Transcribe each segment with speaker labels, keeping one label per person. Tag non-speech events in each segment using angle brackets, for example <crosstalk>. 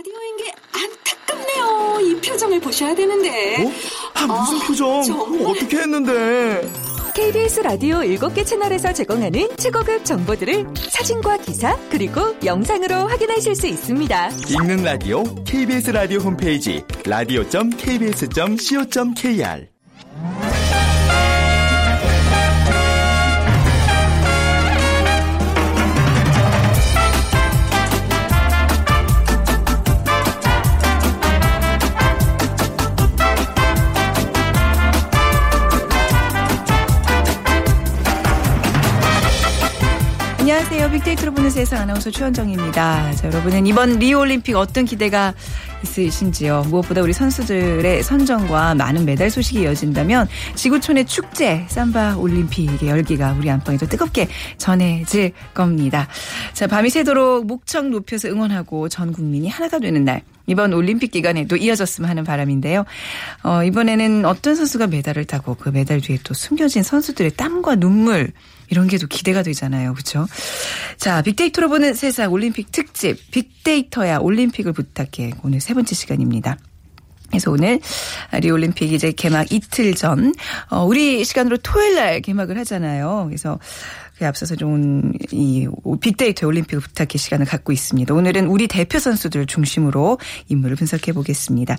Speaker 1: 라디오인 게 안타깝네요. 이 표정을 보셔야 되는데.
Speaker 2: 어? 아, 무슨
Speaker 1: 아,
Speaker 2: 표정?
Speaker 1: 정말.
Speaker 2: 어떻게 했는데?
Speaker 3: KBS 라디오 7개 채널에서 제공하는 최고급 정보들을 사진과 기사 그리고 영상으로 확인하실 수 있습니다.
Speaker 2: 읽는 라디오 KBS 라디오 홈페이지 라
Speaker 4: 안녕하세요. 빅데이터로 보는 세상 아나운서 최원정입니다. 자, 여러분은 이번 리오올림픽 어떤 기대가 있으신지요? 무엇보다 우리 선수들의 선정과 많은 메달 소식이 이어진다면 지구촌의 축제 삼바 올림픽의 열기가 우리 안방에도 뜨겁게 전해질 겁니다. 자, 밤이 새도록 목청 높여서 응원하고 전 국민이 하나가 되는 날. 이번 올림픽 기간에도 이어졌으면 하는 바람인데요. 어, 이번에는 어떤 선수가 메달을 타고 그 메달 뒤에 또 숨겨진 선수들의 땀과 눈물 이런 게 또 기대가 되잖아요. 그렇죠? 자, 빅데이터로 보는 세상 올림픽 특집 빅데이터야 올림픽을 부탁해 오늘 세 번째 시간입니다. 그래서 오늘 리올림픽 이제 개막 이틀 전, 어, 우리 시간으로 토요일 날 개막을 하잖아요. 그래서 그에 앞서서 좀이 빅데이터 올림픽을 부탁해 시간을 갖고 있습니다. 오늘은 우리 대표 선수들 중심으로 인물을 분석해 보겠습니다.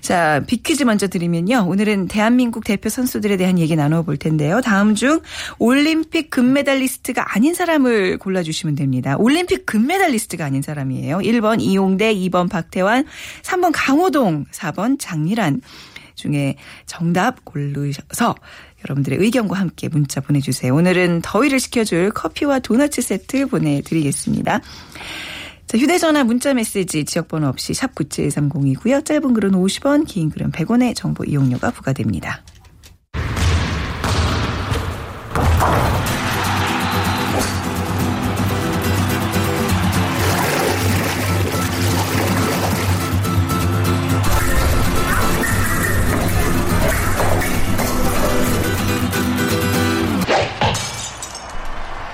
Speaker 4: 자, 빅퀴즈 먼저 드리면요. 오늘은 대한민국 대표 선수들에 대한 얘기 나눠 볼 텐데요. 다음 중 올림픽 금메달리스트가 아닌 사람을 골라 주시면 됩니다. 올림픽 금메달리스트가 아닌 사람이에요. 1번 이용대, 2번 박태환, 3번 강호동, 4번 장미란 중에 정답 고르셔서 여러분들의 의견과 함께 문자 보내주세요. 오늘은 더위를 식혀줄 커피와 도넛 세트 보내드리겠습니다. 자, 휴대전화 문자 메시지 지역번호 없이 샵 9730이고요. 짧은 글은 50원, 긴 글은 100원의 정보 이용료가 부과됩니다.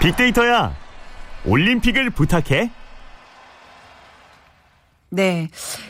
Speaker 5: 빅데이터야 올림픽을 부탁해
Speaker 4: 네.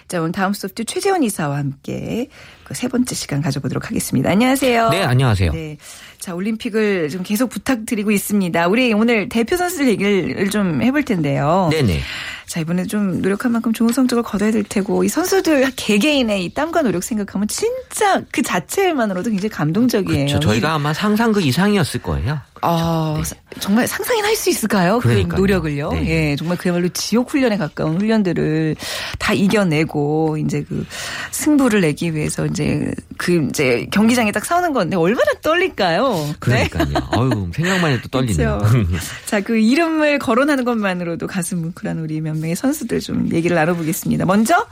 Speaker 4: 자, 오늘 다음 소프트 최재원 이사와 함께 그 세 번째 시간 가져보도록 하겠습니다. 안녕하세요.
Speaker 6: 네, 안녕하세요.
Speaker 4: 네. 자, 올림픽을 좀 계속 부탁드리고 있습니다. 우리 오늘 대표 선수들 얘기를 좀 해볼 텐데요.
Speaker 6: 네네.
Speaker 4: 자, 이번에 좀 노력한 만큼 좋은 성적을 거둬야 될 테고, 이 선수들 개개인의 이 땀과 노력 생각하면 진짜 그 자체만으로도 굉장히 감동적이에요.
Speaker 6: 저 저희가 아마 상상 그 이상이었을 거예요.
Speaker 4: 아,
Speaker 6: 네.
Speaker 4: 사- 정말 상상이나 할 수 있을까요? 그
Speaker 6: 그러니까요.
Speaker 4: 노력을요.
Speaker 6: 네.
Speaker 4: 예, 정말 그야말로 지옥 훈련에 가까운 훈련들을 다 이겨내고 이제 그 승부를 내기 위해서 이제 그 이제 경기장에 딱 싸우는 건데 얼마나 떨릴까요?
Speaker 6: 그러니까요. 어유 생각만 해도 떨리네요.
Speaker 4: 그렇죠. 자, 그 이름을 거론하는 것만으로도 가슴 뭉클한 우리 몇 명의 선수들 좀 얘기를 나눠보겠습니다. 먼저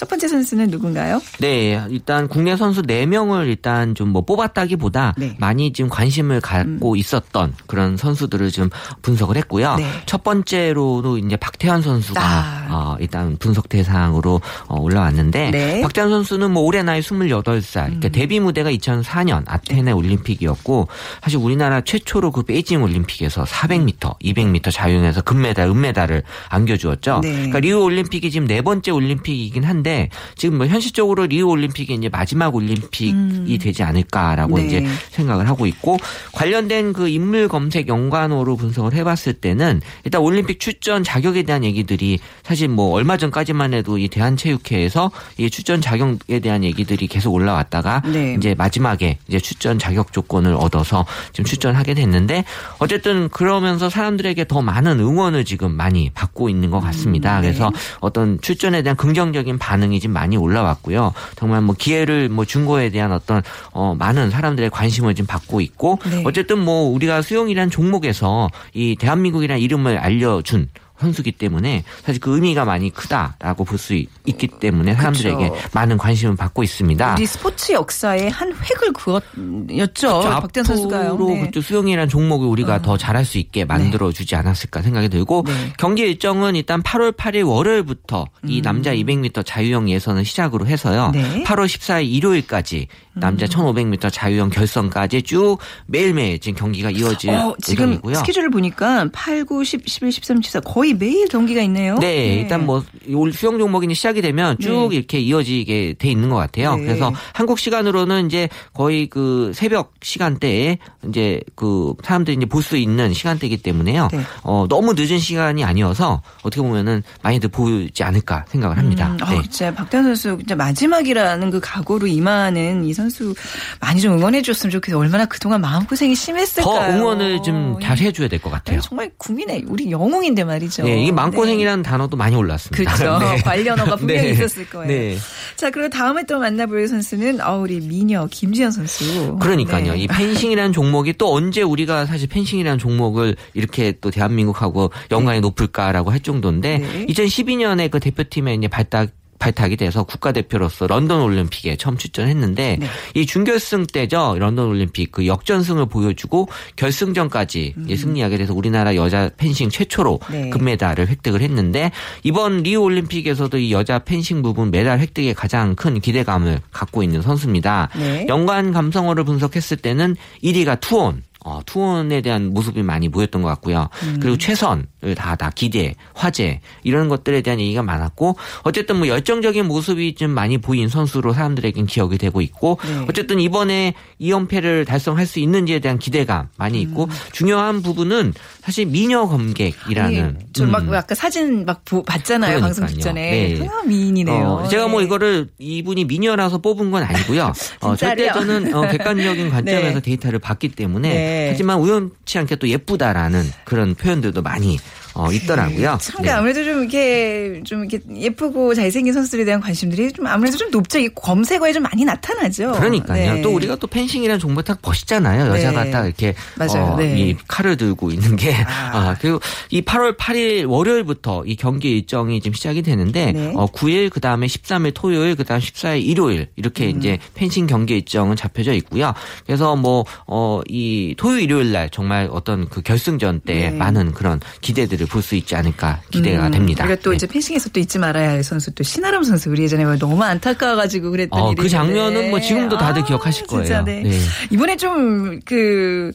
Speaker 4: 첫 번째 선수는 누군가요?
Speaker 6: 네, 일단 국내 선수 4명을 일단 좀 뭐 뽑았다기보다
Speaker 4: 네.
Speaker 6: 많이 지금 관심을 갖고 있었던 그런 선수들을 좀 분석을 했고요.
Speaker 4: 네.
Speaker 6: 첫 번째로도 이제 박태환 선수가
Speaker 4: 아.
Speaker 6: 어, 일단 분석 대상으로 어, 올라왔는데
Speaker 4: 네.
Speaker 6: 박태환 선수는 뭐 올해 나이 28살. 그러니까
Speaker 4: 음.
Speaker 6: 데뷔 무대가 2004년 아테네 올림픽이었고 사실 우리나라 최초로 그 베이징 올림픽에서 400m, 200m 자유형에서 금메달, 은메달을 안겨주었죠.
Speaker 4: 네.
Speaker 6: 그러니까 리우 올림픽이 지금 네 번째 올림픽이긴 한데 지금 뭐 현실적으로 리우 올림픽이 이제 마지막 올림픽이 되지 않을까라고
Speaker 4: 네.
Speaker 6: 이제 생각을 하고 있고 관련된 그 인물 검색 연관어로 분석을 해봤을 때는 일단 올림픽 출전 자격에 대한 얘기들이 사실 뭐 얼마 전까지만 해도 이 대한체육회에서 이 출전 자격에 대한 얘기들이 계속 올라왔다가
Speaker 4: 네.
Speaker 6: 이제 마지막에 이제 출전 자격 조건을 얻어서 지금 출전하게 됐는데 어쨌든 그러면서 사람들에게 더 많은 응원을 지금 많이 받고 있는 것 같습니다.
Speaker 4: 음, 네.
Speaker 6: 그래서 어떤 출전에 대한 긍정적인 반 응이 지금 많이 올라왔고요. 정말 뭐 기회를 뭐 준 거에 대한 어떤 어 많은 사람들의 관심을 지금 받고 있고
Speaker 4: 네.
Speaker 6: 어쨌든 뭐 우리가 수영이란 종목에서 이 대한민국이라는 이름을 알려준 선수기 때문에 사실 그 의미가 많이 크다라고 볼 수 있기 때문에 사람들에게
Speaker 4: 그쵸.
Speaker 6: 많은 관심을 받고 있습니다.
Speaker 4: 우리 스포츠 역사에 한 획을 그었였죠. 박태환 선수가요.
Speaker 6: 앞으로
Speaker 4: 네.
Speaker 6: 그또 수영이라는 종목을 우리가 더 잘할 수 있게 만들어 주지 않았을까 생각이 들고
Speaker 4: 네.
Speaker 6: 경기 일정은 일단 8월 8일 월요일부터 이
Speaker 4: 음.
Speaker 6: 남자 200m 자유형 예선을 시작으로 해서요.
Speaker 4: 네.
Speaker 6: 8월 14일 일요일까지 남자
Speaker 4: 음.
Speaker 6: 1500m 자유형 결선까지 쭉 매일매일 지금 경기가 이어질
Speaker 4: 어, 지금
Speaker 6: 예정이고요.
Speaker 4: 스케줄을 보니까 8, 9, 10, 11, 13, 14 거의 거의 매일 경기가 있네요.
Speaker 6: 네, 일단 뭐 올 수영 종목이 시작이 되면 쭉
Speaker 4: 네.
Speaker 6: 이렇게 이어지게 돼 있는 것 같아요.
Speaker 4: 네.
Speaker 6: 그래서 한국 시간으로는 이제 거의 그 새벽 시간대에 이제 그 사람들이 이제 볼 수 있는 시간대이기 때문에요.
Speaker 4: 네.
Speaker 6: 어, 너무 늦은 시간이 아니어서 어떻게 보면은 많이들 보지 않을까 생각을 합니다.
Speaker 4: 음, 어,
Speaker 6: 네.
Speaker 4: 진짜 박태환 선수 진짜 마지막이라는 그 각오로 임하는 이 선수 많이 좀 응원해 줬으면 좋겠어요. 얼마나 그동안 마음고생이 심했을까요?
Speaker 6: 더 응원을 좀
Speaker 4: 예.
Speaker 6: 잘 해줘야 될 것 같아요.
Speaker 4: 아니, 정말 국민의 우리 영웅인데 말이죠.
Speaker 6: 네, 이게
Speaker 4: 네.
Speaker 6: 마음고생이라는 단어도 많이 올랐습니다.
Speaker 4: 그렇죠. <laughs>
Speaker 6: 네.
Speaker 4: 관련어가 분명히
Speaker 6: 네.
Speaker 4: 있었을 거예요.
Speaker 6: 네.
Speaker 4: 자, 그리고 다음에 또 만나볼 선수는 어, 우리 미녀 김지현 선수.
Speaker 6: 그러니까요.
Speaker 4: 네.
Speaker 6: 이 펜싱이라는 종목이 또 언제 우리가 사실 펜싱이라는 종목을 이렇게 또 대한민국하고 연관이 높을까라고 할 정도인데
Speaker 4: 네.
Speaker 6: 2012년에 그 대표팀에 이제 발탁 발탁이 돼서 국가대표로서 런던 올림픽에 처음 출전했는데
Speaker 4: 네.
Speaker 6: 이 준결승 때죠 런던 올림픽 그 역전승을 보여주고 결승전까지 이제 승리하게 돼서 우리나라 여자 펜싱 최초로
Speaker 4: 음. 네.
Speaker 6: 금메달을 획득을 했는데 이번 리우 올림픽에서도 이 여자 펜싱 부분 메달 획득에 가장 큰 기대감을 갖고 있는 선수입니다.
Speaker 4: 네.
Speaker 6: 연관 감성어를 분석했을 때는 1위가 투혼. 어, 투혼에 대한 모습이 많이 보였던 것 같고요.
Speaker 4: 음.
Speaker 6: 그리고 최선을 다, 다 기대, 화제, 이런 것들에 대한 얘기가 많았고, 어쨌든 뭐 열정적인 모습이 좀 많이 보인 선수로 사람들에겐 기억이 되고 있고,
Speaker 4: 네.
Speaker 6: 어쨌든 이번에 2연패를 달성할 수 있는지에 대한 기대감 많이 있고, 중요한 부분은 사실 미녀 검객이라는.
Speaker 4: 저막
Speaker 6: 음.
Speaker 4: 아까 사진 막 보- 봤잖아요. 방송
Speaker 6: 그러니까요.
Speaker 4: 직전에.
Speaker 6: 네.
Speaker 4: 아, 미인이네요.
Speaker 6: 어, 제가 뭐
Speaker 4: 네.
Speaker 6: 이거를 이분이 미녀라서 뽑은 건 아니고요. <laughs> 어, 절대? 저는 어, <laughs> 객관적인 관점에서
Speaker 4: 네.
Speaker 6: 데이터를 봤기 때문에
Speaker 4: 네.
Speaker 6: 하지만 우연치 않게 또 예쁘다라는 그런 표현들도 많이 어, 있더라고요.
Speaker 4: 참
Speaker 6: 네.
Speaker 4: 아무래도 좀 이렇게 좀 이렇게 예쁘고 잘생긴 선수들에 대한 관심들이 좀 아무래도 좀 높죠. 이 검색어에 좀 많이 나타나죠.
Speaker 6: 그러니까요.
Speaker 4: 네.
Speaker 6: 또 우리가 또 펜싱이라는 종목 딱 멋있잖아요. 여자가
Speaker 4: 네.
Speaker 6: 딱 이렇게
Speaker 4: 맞아요.
Speaker 6: 어,
Speaker 4: 네.
Speaker 6: 이 칼을 들고 있는 게 아, <laughs> 그리고 이 8월 8일 월요일부터 이 경기 일정이 지금 시작이 되는데
Speaker 4: 네.
Speaker 6: 어, 9일 그 다음에 13일 토요일 그 다음 14일 일요일 이렇게
Speaker 4: 음.
Speaker 6: 이제 펜싱 경기 일정은 잡혀져 있고요. 그래서 뭐 어 이 토요일 일요일 날 정말 어떤 그 결승전 때
Speaker 4: 네.
Speaker 6: 많은 그런 기대들 을 볼 수 있지 않을까 기대가 됩니다.
Speaker 4: 우리가 또
Speaker 6: 네.
Speaker 4: 이제 펜싱에서 또 잊지 말아야 할 선수 또 신아람 선수 우리 예전에 너무 안타까워가지고 그랬던
Speaker 6: 어,
Speaker 4: 일이
Speaker 6: 그 장면은. 뭐 지금도 다들 기억하실
Speaker 4: 진짜,
Speaker 6: 거예요.
Speaker 4: 네.
Speaker 6: 네.
Speaker 4: 이번에 좀 그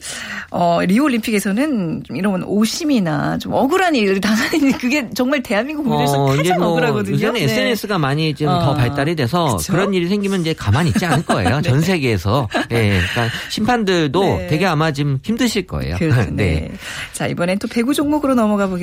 Speaker 4: 어, 리오 올림픽에서는 좀 이런 오심이나 좀 억울한 일을 당하는 <laughs> 그게 정말 대한민국 국민에서
Speaker 6: 어,
Speaker 4: 가장 억울하거든요.
Speaker 6: 요새는
Speaker 4: 네.
Speaker 6: SNS가 많이 좀
Speaker 4: 어.
Speaker 6: 더 발달이 돼서
Speaker 4: 그쵸?
Speaker 6: 그런 일이 생기면 이제 가만히 있지 않을 거예요. <laughs> 전 세계에서. 예. 그러니까 심판들도
Speaker 4: 네.
Speaker 6: 되게 아마 지금 힘드실 거예요.
Speaker 4: 그렇죠. <laughs> 네. 자 이번엔 또 배구 종목으로 넘어가 보겠습니다.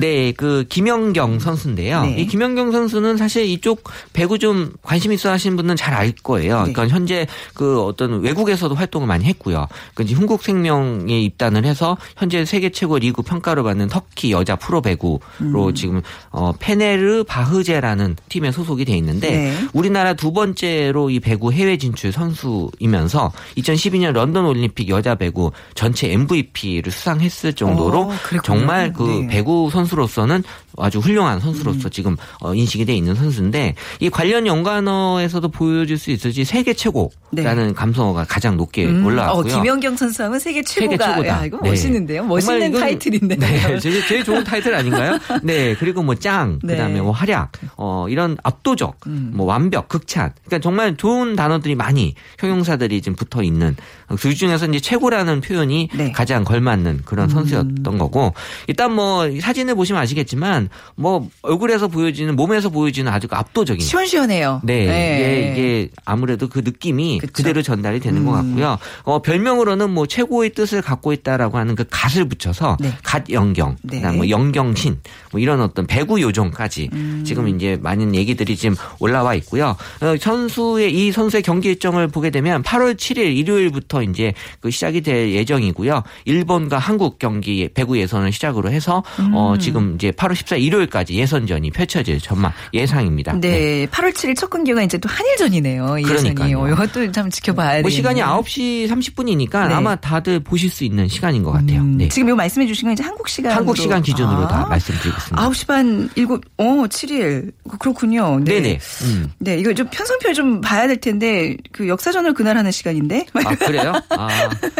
Speaker 6: 네, 그 김연경 선수인데요.
Speaker 4: 네.
Speaker 6: 이 김연경 선수는 사실 이쪽 배구 좀 관심 있어 하시는 분은 잘 알 거예요.
Speaker 4: 네.
Speaker 6: 그러니까 현재 그 어떤 외국에서도 활동을 많이 했고요. 그 이제 흥국생명에 입단을 해서 현재 세계 최고 리그 평가를 받는 터키 여자 프로 배구로
Speaker 4: 음.
Speaker 6: 지금 어 페네르 바흐제라는 팀에 소속이 돼 있는데
Speaker 4: 네.
Speaker 6: 우리나라 두 번째로 이 배구 해외 진출 선수이면서 2012년 런던 올림픽 여자 배구 전체 MVP를 수상했을 정도로
Speaker 4: 어, 그랬군요.
Speaker 6: 정말 그
Speaker 4: 네.
Speaker 6: 배구 선수로서는 아주 훌륭한 선수로서 지금 어, 인식이 돼 있는 선수인데 이 관련 연관어에서도 보여줄 수 있을지 세계 최고라는 감성어가 가장 높게
Speaker 4: 네. 음,
Speaker 6: 올라왔고요.
Speaker 4: 어, 김연경 선수하면 세계 최고가
Speaker 6: 세계.
Speaker 4: 야, 이거
Speaker 6: 네.
Speaker 4: 멋있는데요. 멋있는
Speaker 6: 이건-
Speaker 4: 타이틀인데.
Speaker 6: 네, 제일, 제일 좋은 타이틀 아닌가요? <laughs> 네, 그리고 뭐 짱,
Speaker 4: 네.
Speaker 6: 그다음에 뭐 활약, 어 이런 압도적, 뭐 완벽, 극찬. 그러니까 정말 좋은 단어들이 많이 형용사들이 지금 붙어 있는 그 중에서 이제 최고라는 표현이
Speaker 4: 네.
Speaker 6: 가장 걸맞는 그런 선수였던 거고 일단 뭐 사진을 보시면 아시겠지만 뭐 얼굴에서 보여지는 몸에서 보여지는 아주 압도적인
Speaker 4: 시원시원해요.
Speaker 6: 네, 이게, 이게 아무래도 그 느낌이
Speaker 4: 그쵸. 음.
Speaker 6: 그대로 전달이 되는 것 같고요. 어, 별명으로는 뭐 최고의 뜻을 갖고 있다라고 하는 그 갓을 붙여서
Speaker 4: 네.
Speaker 6: 갓 영경,
Speaker 4: 네.
Speaker 6: 그다음 뭐 영경신, 뭐 이런 어떤 배구 요정까지
Speaker 4: 음.
Speaker 6: 지금 이제 많은 얘기들이 지금 올라와 있고요. 어, 선수의 이 선수의 경기 일정을 보게 되면 8월 7일 일요일부터 이제 그 시작이 될 예정이고요. 일본과 한국 경기 배구 예선을 시작으로 해서
Speaker 4: 음.
Speaker 6: 어, 지금 이제 8월 14일 일요일까지 예선전이 펼쳐질 전망 예상입니다.
Speaker 4: 네, 8월 7일 첫 경기가 이제 또 한일전이네요. 이 예선이. 이것도 참 지켜봐야 돼요.
Speaker 6: 뭐 시간이 9시 30분이니까
Speaker 4: 네.
Speaker 6: 아마 다들 보실 수 있는 시간인 것 같아요. 네.
Speaker 4: 지금 이거 말씀해 주신 건 이제 한국 시간
Speaker 6: 한국 시간 기준으로 다 말씀드리겠습니다.
Speaker 4: 9시 반 7, 어, 7일. 그렇군요. 네.
Speaker 6: 네네. 음.
Speaker 4: 네, 이거 좀 편성표 좀 봐야 될 텐데 그 역사전을 그날 하는 시간인데.
Speaker 6: 아 그래요? 아,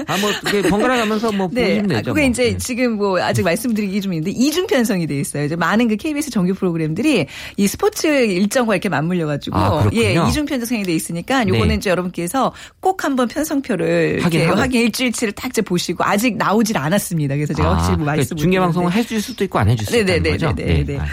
Speaker 6: 아, 뭐 번갈아 가면서 뭐
Speaker 4: 네,
Speaker 6: 보시면
Speaker 4: 아,
Speaker 6: 되죠.
Speaker 4: 그게
Speaker 6: 뭐.
Speaker 4: 이제
Speaker 6: 네.
Speaker 4: 지금 뭐 아직 말씀드리기 좀 있는데 이중 편성이 돼 있어요. 이제 많은 그 KBS 정규 프로그램들이 이 스포츠 일정과 이렇게 맞물려 가지고
Speaker 6: 아.
Speaker 4: 예, 이중 편성이 돼 있으니까 요거는
Speaker 6: 네.
Speaker 4: 이제 여러분께서 꼭 한번 편성표를
Speaker 6: 확인하고.
Speaker 4: 확인 일주일치를 딱 이제 보시고 아직 나오질 않았습니다. 그래서 제가 확실히 뭐 말씀
Speaker 6: 아, 중계 방송을 해줄 수도 있고 안 해줄 수도 있다는 거죠.
Speaker 4: 네네네네.
Speaker 6: 아,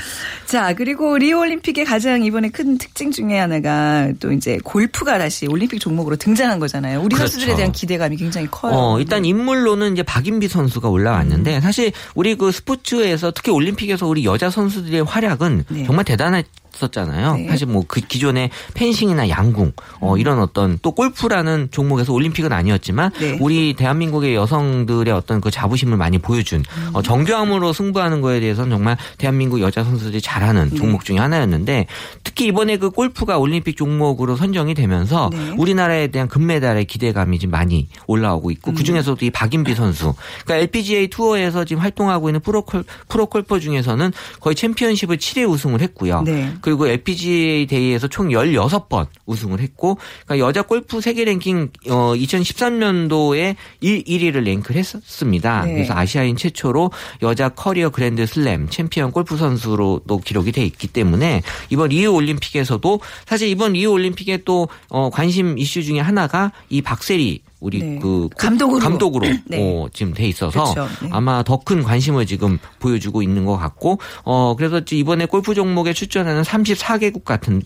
Speaker 4: 자, 그리고 리오 올림픽의 가장 이번에 큰 특징 중에 하나가 또 이제 골프가 다시 올림픽 종목으로 등장한 거잖아요. 우리
Speaker 6: 그렇죠.
Speaker 4: 선수들에 대한 기대감이 굉장히 커요.
Speaker 6: 어, 일단 인물로는 이제 박인비 선수가 올라왔는데
Speaker 4: 음.
Speaker 6: 사실 우리 그 스포츠에서 특히 올림픽에서 우리 여자 선수들의 활약은
Speaker 4: 네.
Speaker 6: 정말 대단했 었잖아요.
Speaker 4: 네. 음.
Speaker 6: 사실 뭐 그 기존의 펜싱이나 양궁 어, 이런 어떤 또 골프라는 종목에서 올림픽은 아니었지만
Speaker 4: 네.
Speaker 6: 우리 대한민국의 여성들의 어떤 그 자부심을 많이 보여준
Speaker 4: 음.
Speaker 6: 어, 정교함으로 승부하는 거에 대해서는 정말 대한민국 여자 선수들이 잘하는
Speaker 4: 네.
Speaker 6: 종목 중에 하나였는데 특히 이번에 그 골프가 올림픽 종목으로 선정이 되면서
Speaker 4: 네.
Speaker 6: 우리나라에 대한 금메달의 기대감이 지금 많이 올라오고
Speaker 4: 음.
Speaker 6: 있고 그 중에서도 이 박인비 선수, 그러니까 LPGA 투어에서 지금 활동하고 있는 프로골 프로 골퍼 중에서는 거의 챔피언십을 7회 우승을 했고요.
Speaker 4: 네.
Speaker 6: 그 리고 LPGA 대회에서 총 16번 우승을 했고, 그러니까 여자 골프 세계 랭킹 어 2013년도에 1, 1위를 랭크를 했었습니다.
Speaker 4: 네.
Speaker 6: 그래서 아시아인 최초로 여자 커리어 그랜드 슬램 챔피언 골프 선수로 또 기록이 돼 있기 때문에 이번 리우 올림픽에서도 사실 이번 리우 올림픽에 또 어, 관심 이슈 중에 하나가 이 박세리 우리
Speaker 4: 네.
Speaker 6: 그
Speaker 4: 감독으로.
Speaker 6: 감독으로 <clears throat>
Speaker 4: 네.
Speaker 6: 어, 지금 돼 있어서
Speaker 4: 그렇죠. 네.
Speaker 6: 아마 더 큰 관심을 지금 보여주고 있는 것 같고 어 그래서 이번에 골프 종목에 출전하는 34개국 같은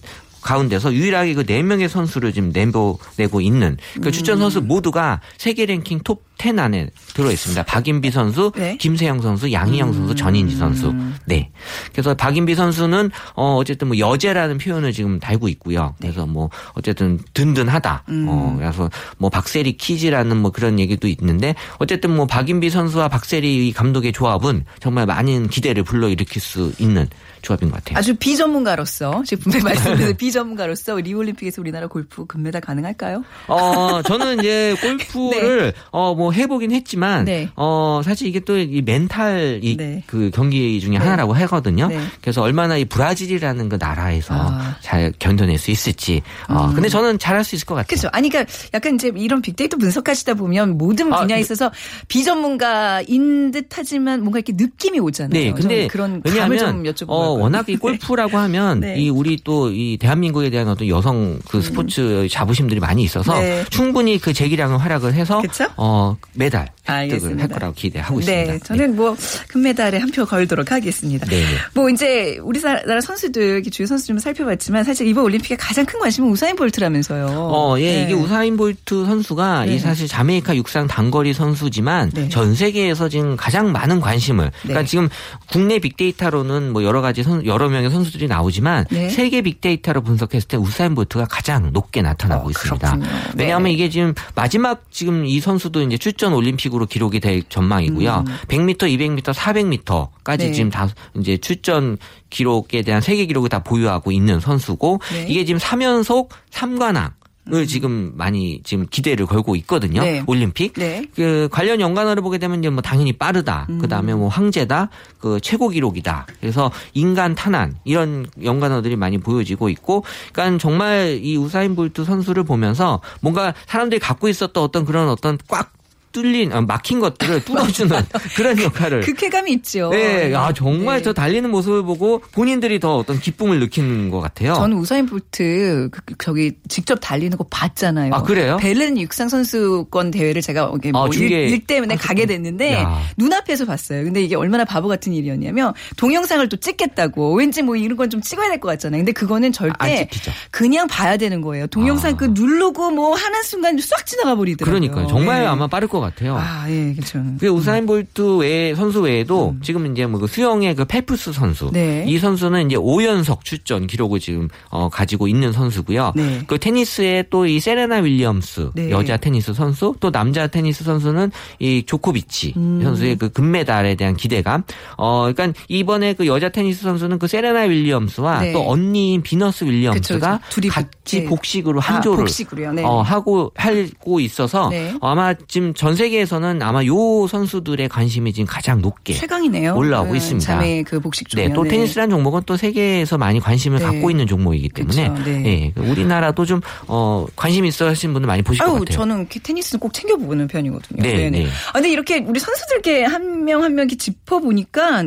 Speaker 6: 가운데서 유일하게 그 4명의 선수를 지금 내보내고 있는 그 출전 선수
Speaker 4: 음.
Speaker 6: 모두가 세계 랭킹 톱 10 안에 들어 있습니다. 박인비 선수,
Speaker 4: 네.
Speaker 6: 김세영 선수, 양희영 선수, 전인지 선수. 네. 그래서 박인비 선수는 어 어쨌든 뭐 여제라는 표현을 지금 달고 있고요. 그래서 뭐 어쨌든 든든하다. 어 그래서 뭐 박세리 키즈라는 뭐 그런 얘기도 있는데 어쨌든 뭐 박인비 선수와 박세리 감독의 조합은 정말 많은 기대를 불러일으킬 수 있는 조합인 것 같아요.
Speaker 4: 아주 비전문가로서 지금 분명히 말씀드린 <laughs> 비전문가로서 리올림픽에서 우리나라 골프 금메달 가능할까요?
Speaker 6: 어, 저는 이제 골프를 <laughs> 어뭐 해보긴 했지만
Speaker 4: 네.
Speaker 6: 어 사실 이게 또 이 멘탈 이
Speaker 4: 네.
Speaker 6: 그 경기 중에 하나라고 하거든요.
Speaker 4: 네.
Speaker 6: 그래서 얼마나 이 브라질이라는 그 나라에서
Speaker 4: 아. 음.
Speaker 6: 잘 견뎌낼 수 있을지. 어 근데 저는 잘할 수 있을 것 같아요.
Speaker 4: 그렇죠. 아니, 그러니까 약간 이제 이런 빅데이터 분석하시다 보면 모든
Speaker 6: 아,
Speaker 4: 분야에
Speaker 6: 네.
Speaker 4: 있어서 비전문가인 듯하지만 뭔가 이렇게 느낌이 오잖아요.
Speaker 6: 네, 근데
Speaker 4: 그런
Speaker 6: 왜냐하면. 어 워낙 이 골프라고 하면
Speaker 4: 네.
Speaker 6: 이 우리 또 이 대한민국에 대한 어떤 여성 그 스포츠 자부심들이 많이 있어서
Speaker 4: 음. 네.
Speaker 6: 충분히 그 재기량을 활약을 해서
Speaker 4: 그쵸?
Speaker 6: 어 메달 획득을. 할 거라고 기대하고 있습니다.
Speaker 4: 네, 저는 뭐 금메달에 한 표 걸도록 하겠습니다.
Speaker 6: 네, 네.
Speaker 4: 뭐 이제 우리나라 선수들 주요 선수 좀 살펴봤지만 사실 이번 올림픽에 가장 큰 관심은 우사인 볼트라면서요.
Speaker 6: 어, 예,
Speaker 4: 네.
Speaker 6: 이게 우사인 볼트 선수가
Speaker 4: 네.
Speaker 6: 이 사실 자메이카 육상 단거리 선수지만
Speaker 4: 네.
Speaker 6: 전 세계에서 지금 가장 많은 관심을 그러니까
Speaker 4: 네.
Speaker 6: 지금 국내 빅데이터로는 뭐 여러 가지 선, 여러 명의 선수들이 나오지만
Speaker 4: 네.
Speaker 6: 세계 빅데이터로 분석했을 때 우사인 볼트가 가장 높게 나타나고
Speaker 4: 어,
Speaker 6: 있습니다. 왜냐하면
Speaker 4: 네.
Speaker 6: 이게 지금 마지막 지금 이 선수도 이제 출전 올림픽으로 기록이 될 전망이고요. 100m, 200m, 400m까지
Speaker 4: 음. 네.
Speaker 6: 지금 다 이제 출전 기록에 대한 세계 기록을 다 보유하고 있는 선수고
Speaker 4: 네. 음.
Speaker 6: 이게 지금 3연속 3관왕 을 지금 많이 지금 기대를 걸고 있거든요.
Speaker 4: 네.
Speaker 6: 올림픽.
Speaker 4: 네.
Speaker 6: 그 관련 연관어를 보게 되면 이제 뭐 당연히 빠르다.
Speaker 4: 음.
Speaker 6: 그다음에 뭐 황제다. 그 최고 기록이다. 그래서 인간 탄환 이런 연관어들이 많이 보여지고 있고 그러니까 정말 이 우사인 볼트 선수를 보면서 뭔가 사람들이 갖고 있었던 어떤 그런 어떤 꽉 뚫린 아, 막힌 것들을 뚫어주는 <laughs> 그런 역할을
Speaker 4: 그 쾌감이 있죠.
Speaker 6: 네, 아 정말
Speaker 4: 네.
Speaker 6: 저 달리는 모습을 보고 본인들이 더 어떤 기쁨을 느끼는 것 같아요.
Speaker 4: 저는 우사인 볼트 그, 그 저기 직접 달리는 거 봤잖아요.
Speaker 6: 아, 그래요?
Speaker 4: 베를린 육상 선수권 대회를 제가 이게 뭐
Speaker 6: 아,
Speaker 4: 일,
Speaker 6: 중계
Speaker 4: 일 때문에 가게 됐는데
Speaker 6: 야.
Speaker 4: 눈앞에서 봤어요. 근데 이게 얼마나 바보 같은 일이었냐면 동영상을 또 찍겠다고 왠지 뭐 이런 건 좀 찍어야 될 것 같잖아요. 근데 그거는
Speaker 6: 안
Speaker 4: 절대
Speaker 6: 찍히죠.
Speaker 4: 그냥 봐야 되는 거예요. 동영상
Speaker 6: 아.
Speaker 4: 그 누르고 뭐 하는 순간 싹 지나가 버리더라고요.
Speaker 6: 그러니까요. 정말
Speaker 4: 네.
Speaker 6: 아마 빠를 것 같아요.
Speaker 4: 아, 예, 그렇죠.
Speaker 6: 그 우사인 볼트 외 선수 외에도 지금 이제 뭐 그 수영의 그 펠프스 선수
Speaker 4: 음. 네.
Speaker 6: 이 선수는 이제 5연속 출전 기록을 지금 어 가지고 있는 선수고요.
Speaker 4: 네.
Speaker 6: 그 테니스에 또 이 세레나 윌리엄스
Speaker 4: 네.
Speaker 6: 여자 테니스 선수 또 남자 테니스 선수는 이 조코비치
Speaker 4: 음.
Speaker 6: 선수의 그 금메달에 대한 기대감. 어 그러니까 이번에 그 여자 테니스 선수는 그 세레나 윌리엄스와
Speaker 4: 네.
Speaker 6: 또 언니인 비너스 윌리엄스가
Speaker 4: 그쵸. 둘이
Speaker 6: 같이
Speaker 4: 네.
Speaker 6: 복식으로
Speaker 4: 아,
Speaker 6: 한조를
Speaker 4: 복식으로요. 네.
Speaker 6: 어, 하고 하고 있어서
Speaker 4: 네.
Speaker 6: 아마 지금 전전 세계에서는 아마 요 선수들의 관심이 지금 가장 높게
Speaker 4: 최강이네요.
Speaker 6: 올라오고
Speaker 4: 네,
Speaker 6: 있습니다.
Speaker 4: 자매 그 복식
Speaker 6: 네,
Speaker 4: 종목.
Speaker 6: 또 테니스라는 종목은 또 세계에서 많이 관심을
Speaker 4: 네.
Speaker 6: 갖고 있는 종목이기 때문에
Speaker 4: 네.
Speaker 6: 예, 우리나라도 좀 어, 관심 있어 하시는 분들 많이 보실 것
Speaker 4: 아유,
Speaker 6: 같아요.
Speaker 4: 저는 그 테니스는 꼭 챙겨 보는 편이거든요.
Speaker 6: 네.
Speaker 4: 네. 아, 근데 이렇게 우리 선수들께 한 명 한 명 이렇게 짚어 보니까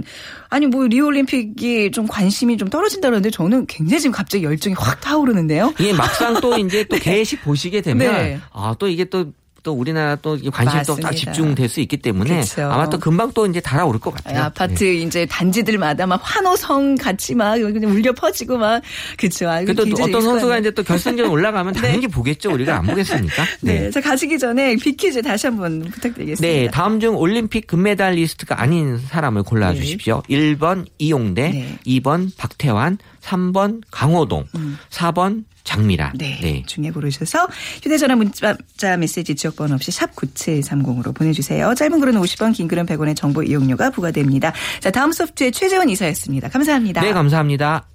Speaker 4: 아니 뭐 리오 올림픽이 좀 관심이 좀 떨어진다 그러는데 저는 굉장히 지금 갑자기 열정이 확 타오르는데요.
Speaker 6: 이게 막상 또 <laughs> 이제 또 개식 보시게 되면
Speaker 4: 네.
Speaker 6: 아또 이게 또 또 우리나라 또 관심이 또 딱. 집중될 수 있기 때문에
Speaker 4: 그쵸.
Speaker 6: 아마 또 금방 또 이제 달아오를 것 같아요.
Speaker 4: 아파트
Speaker 6: 네.
Speaker 4: 이제 단지들마다 막 환호성 같이 막 그냥 울려 퍼지고 막 그쵸. 아, 굉장히
Speaker 6: 어떤 선수가 이제 또 결승전 올라가면 <laughs> 당연히 보겠죠. 우리가 안 보겠습니까?
Speaker 4: 것 <laughs> 같아요. 네. 자, 가시기 전에 비퀴즈 다시 한번 부탁드리겠습니다.
Speaker 6: 네, 다음 중 올림픽 금메달리스트가 아닌 사람을 골라 주십시오. 1번 이용대,
Speaker 4: 네.
Speaker 6: 2번 박태환, 3번 강호동, 4번 장미라.
Speaker 4: 네, 중에 고르셔서 휴대전화 문자 메시지 지역번호 없이 샵 9730으로 보내주세요. 짧은 글은 50원, 긴 글은 100원의 정보 이용료가 부과됩니다. 자, 다음 소프트의 최재원 이사였습니다. 감사합니다.
Speaker 6: 네, 감사합니다.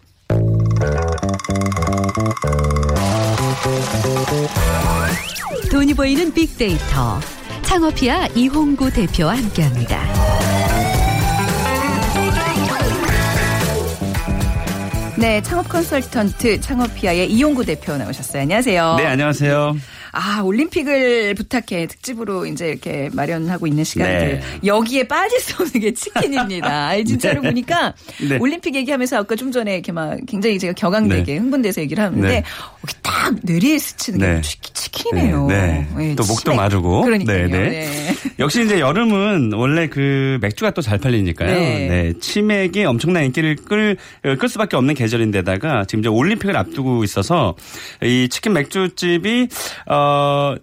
Speaker 7: 돈이 보이는 빅데이터 창업이야 이홍구 대표와 함께합니다.
Speaker 4: 네, 창업 컨설턴트 창업피아의 이용구 대표 나오셨어요. 안녕하세요.
Speaker 8: 네, 안녕하세요.
Speaker 4: 아, 올림픽을 부탁해 특집으로 이제 이렇게 마련하고 있는 시간들.
Speaker 8: 네.
Speaker 4: 여기에 빠질 수 없는 게 치킨입니다. <laughs> 아니, 진짜로
Speaker 8: 네.
Speaker 4: 보니까
Speaker 8: 네.
Speaker 4: 올림픽 얘기하면서 아까 좀 전에 이렇게 막 굉장히 제가 격앙되게
Speaker 8: 네.
Speaker 4: 흥분돼서 얘기를 하는데
Speaker 8: 네.
Speaker 4: 딱 뇌리에 스치는 게
Speaker 8: 네.
Speaker 4: 치킨, 치킨이네요. 예,
Speaker 8: 또 목도
Speaker 4: 치맥.
Speaker 8: 마르고.
Speaker 4: 그러니까요.
Speaker 8: 역시 이제 여름은 원래 그 맥주가 또 잘 팔리니까요. 치맥이 엄청난 인기를 끌, 끌 수밖에 없는 계절인데다가 지금 이제 올림픽을 앞두고 있어서 이 치킨 맥주집이, 어, uh,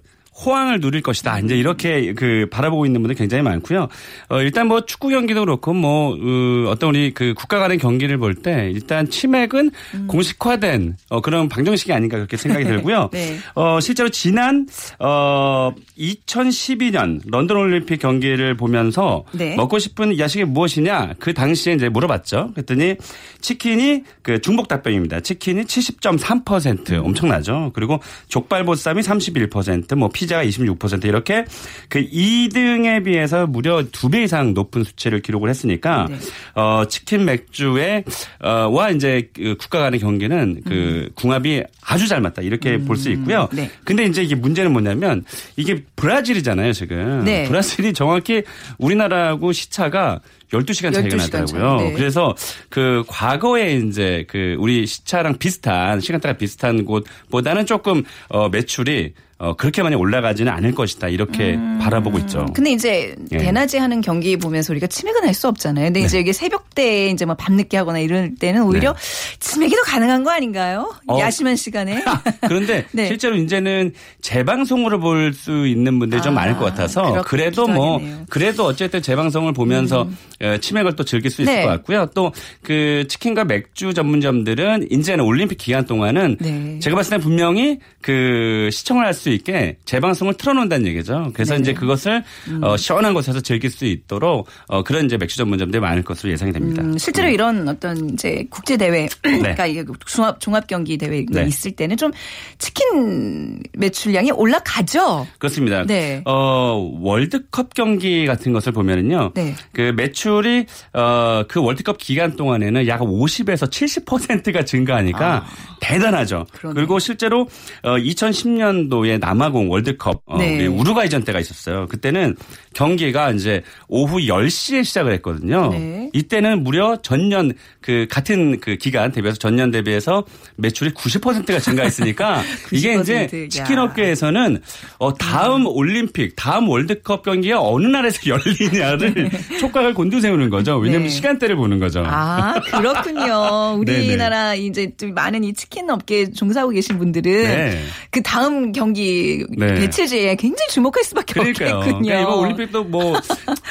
Speaker 8: 호황을 누릴 것이다. 이제 이렇게 그 바라보고 있는 분들 굉장히 많고요. 어, 일단 뭐 축구 경기도 그렇고 뭐 어, 어떤 우리 그 국가 간의 경기를 볼 때 일단 치맥은
Speaker 4: 음.
Speaker 8: 공식화된 어, 그런 방정식이 아닌가 그렇게 생각이 <laughs> 들고요.
Speaker 4: 네.
Speaker 8: 어, 실제로 지난 어 2012년 런던 올림픽 경기를 보면서
Speaker 4: 네.
Speaker 8: 먹고 싶은 야식이 무엇이냐 그 당시에 이제 물어봤죠. 그랬더니 치킨이 그 중복 답변입니다. 치킨이 70.3% 엄청나죠. 그리고 족발보쌈이 31%뭐 피자 가 26% 이렇게 그 2등에 비해서 무려 두배 이상 높은 수치를 기록을 했으니까
Speaker 4: 네.
Speaker 8: 어 치킨 맥주의 어와 이제 그 국가 간의 경기는 그 궁합이 아주 잘 맞다 이렇게 볼수 있고요.
Speaker 4: 음. 네.
Speaker 8: 근데 이제 이게 문제는 뭐냐면 이게 브라질이잖아요, 지금.
Speaker 4: 네.
Speaker 8: 브라질이 정확히 우리나라하고 시차가 12시간 차이가
Speaker 4: 12시간
Speaker 8: 나더라고요.
Speaker 4: 차이, 네.
Speaker 8: 그래서 그 과거에 이제 그 우리 시차랑 비슷한 시간대가 비슷한 곳보다는 조금 어 매출이 어 그렇게 많이 올라가지는 않을 것이다. 이렇게 바라보고 있죠.
Speaker 4: 음. 근데 이제
Speaker 8: 예.
Speaker 4: 대낮에 하는 경기 보면서 우리가 치맥은 할 수 없잖아요. 근데 이제 이게 새벽 때 이제 뭐 밤늦게 하거나 이럴 때는 오히려 치맥이 더 가능한 거 아닌가요?
Speaker 8: 네. 어.
Speaker 4: 야심한 시간에. <laughs>
Speaker 8: 그런데 <laughs>
Speaker 4: 네.
Speaker 8: 실제로 이제는 재방송으로 볼 수 있는 분들이 좀
Speaker 4: 아,
Speaker 8: 많을 것 같아서 그래도 뭐
Speaker 4: 하겠네요. 음.
Speaker 8: 그래도 어쨌든 재방송을 보면서 어, 치맥을 또 즐길 수 있을
Speaker 4: 네.
Speaker 8: 것 같고요. 또 그 치킨과 맥주 전문점들은 이제는 올림픽 기간 동안은
Speaker 4: 네.
Speaker 8: 제가 봤을 때 분명히 그 시청을 할수 있게 재방송을 틀어놓는다는 얘기죠. 그래서
Speaker 4: 네.
Speaker 8: 이제 그것을
Speaker 4: 음.
Speaker 8: 어, 시원한 곳에서 즐길 수 있도록 어, 그런 이제 맥주 전문점들이 많을 것으로 예상이 됩니다.
Speaker 4: 음, 실제로 이런 어떤 이제 국제 대회, <clears throat> 그러니까 이게 종합 종합 경기 대회가
Speaker 8: 네.
Speaker 4: 있을 때는 좀 치킨 매출량이 올라가죠.
Speaker 8: 그렇습니다.
Speaker 4: 네.
Speaker 8: 어, 월드컵 경기 같은 것을 보면은요.
Speaker 4: 네.
Speaker 8: 그 매출이 어, 그 월드컵 기간 동안에는 약 50에서 70%가 증가하니까 대단하죠.
Speaker 4: 아. 그러네.
Speaker 8: 그리고 실제로 어, 2010년도에 남아공 월드컵 어,
Speaker 4: 네.
Speaker 8: 우리 우루과이전 때가 있었어요. 그때는 경기가 이제 오후 10시에 시작을 했거든요.
Speaker 4: 네.
Speaker 8: 이때는 무려 전년 그 같은 그 기간 대비해서 전년 대비해서 매출이 90%가 증가했으니까 <laughs> 이게
Speaker 4: 90%,
Speaker 8: 이제
Speaker 4: 야.
Speaker 8: 치킨 업계에서는 어 다음 올림픽, 다음 월드컵 경기가 어느 나라에서 <laughs> 열리냐를 촉각을 곤두세우는 거죠. 왜냐하면
Speaker 4: 네.
Speaker 8: 시간대를 보는 거죠.
Speaker 4: 아, 그렇군요. <laughs> 우리나라 이제 좀 많은 이 치킨 업계에 종사하고 계신 분들은
Speaker 8: 네.
Speaker 4: 그 다음 경기
Speaker 8: 네.
Speaker 4: 개최지에 굉장히 주목할 수밖에
Speaker 8: 그러니까요.
Speaker 4: 없겠군요.
Speaker 8: 그러니까 이번 올림픽도 뭐